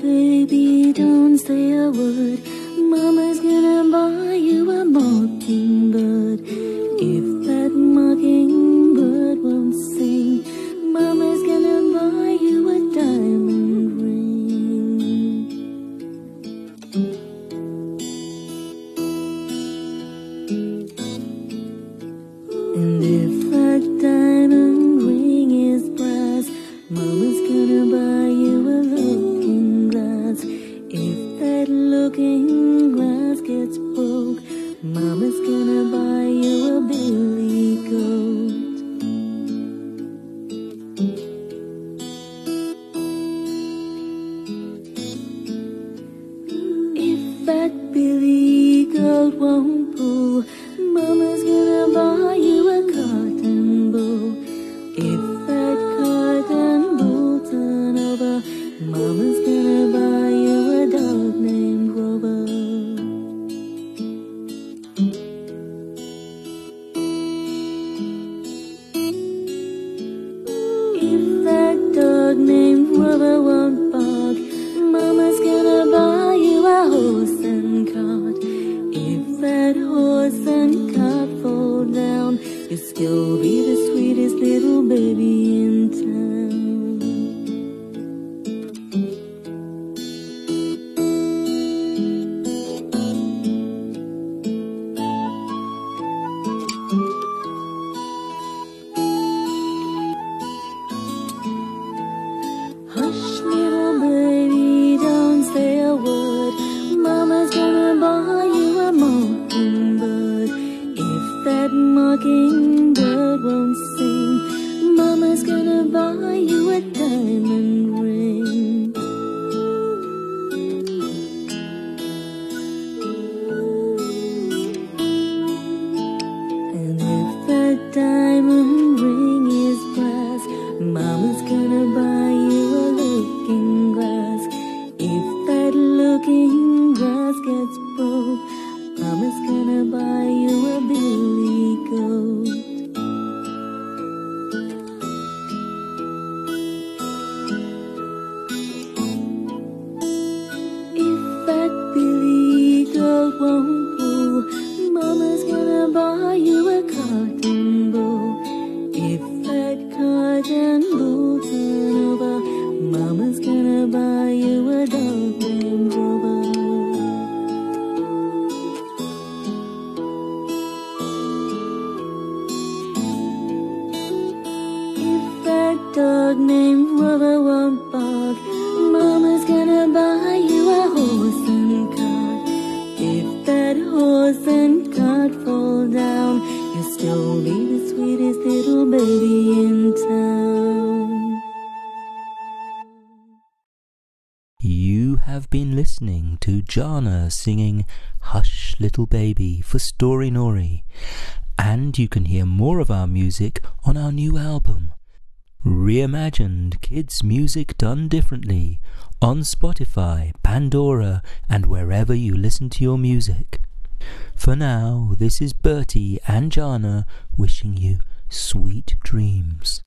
baby, don't say a word. Mama's gonna buy you a mockingbird. If that mockingbird won't sing, Mama's gonna buy you a diamond ring. And if that diamond ring is brass, Mama's gonna Mama's gonna buy you a billy goat. If that billy goat won't pull. the one. Won't sing. Mama's gonna buy you a diamond ring. Won't pull, Mama's gonna buy you a cotton ball. If that cotton ball turn over, Mama's gonna buy you a dog named Rover. If that dog named Rover fall down, you'll still be the sweetest little baby in town. You have been listening to Jana singing Hush Little Baby for Storynory, and you can hear more of our music on our new album, Reimagined Kids Music Done Differently, on Spotify, Pandora, and wherever you listen to your music. For now, this is Bertie and Jana wishing you sweet dreams.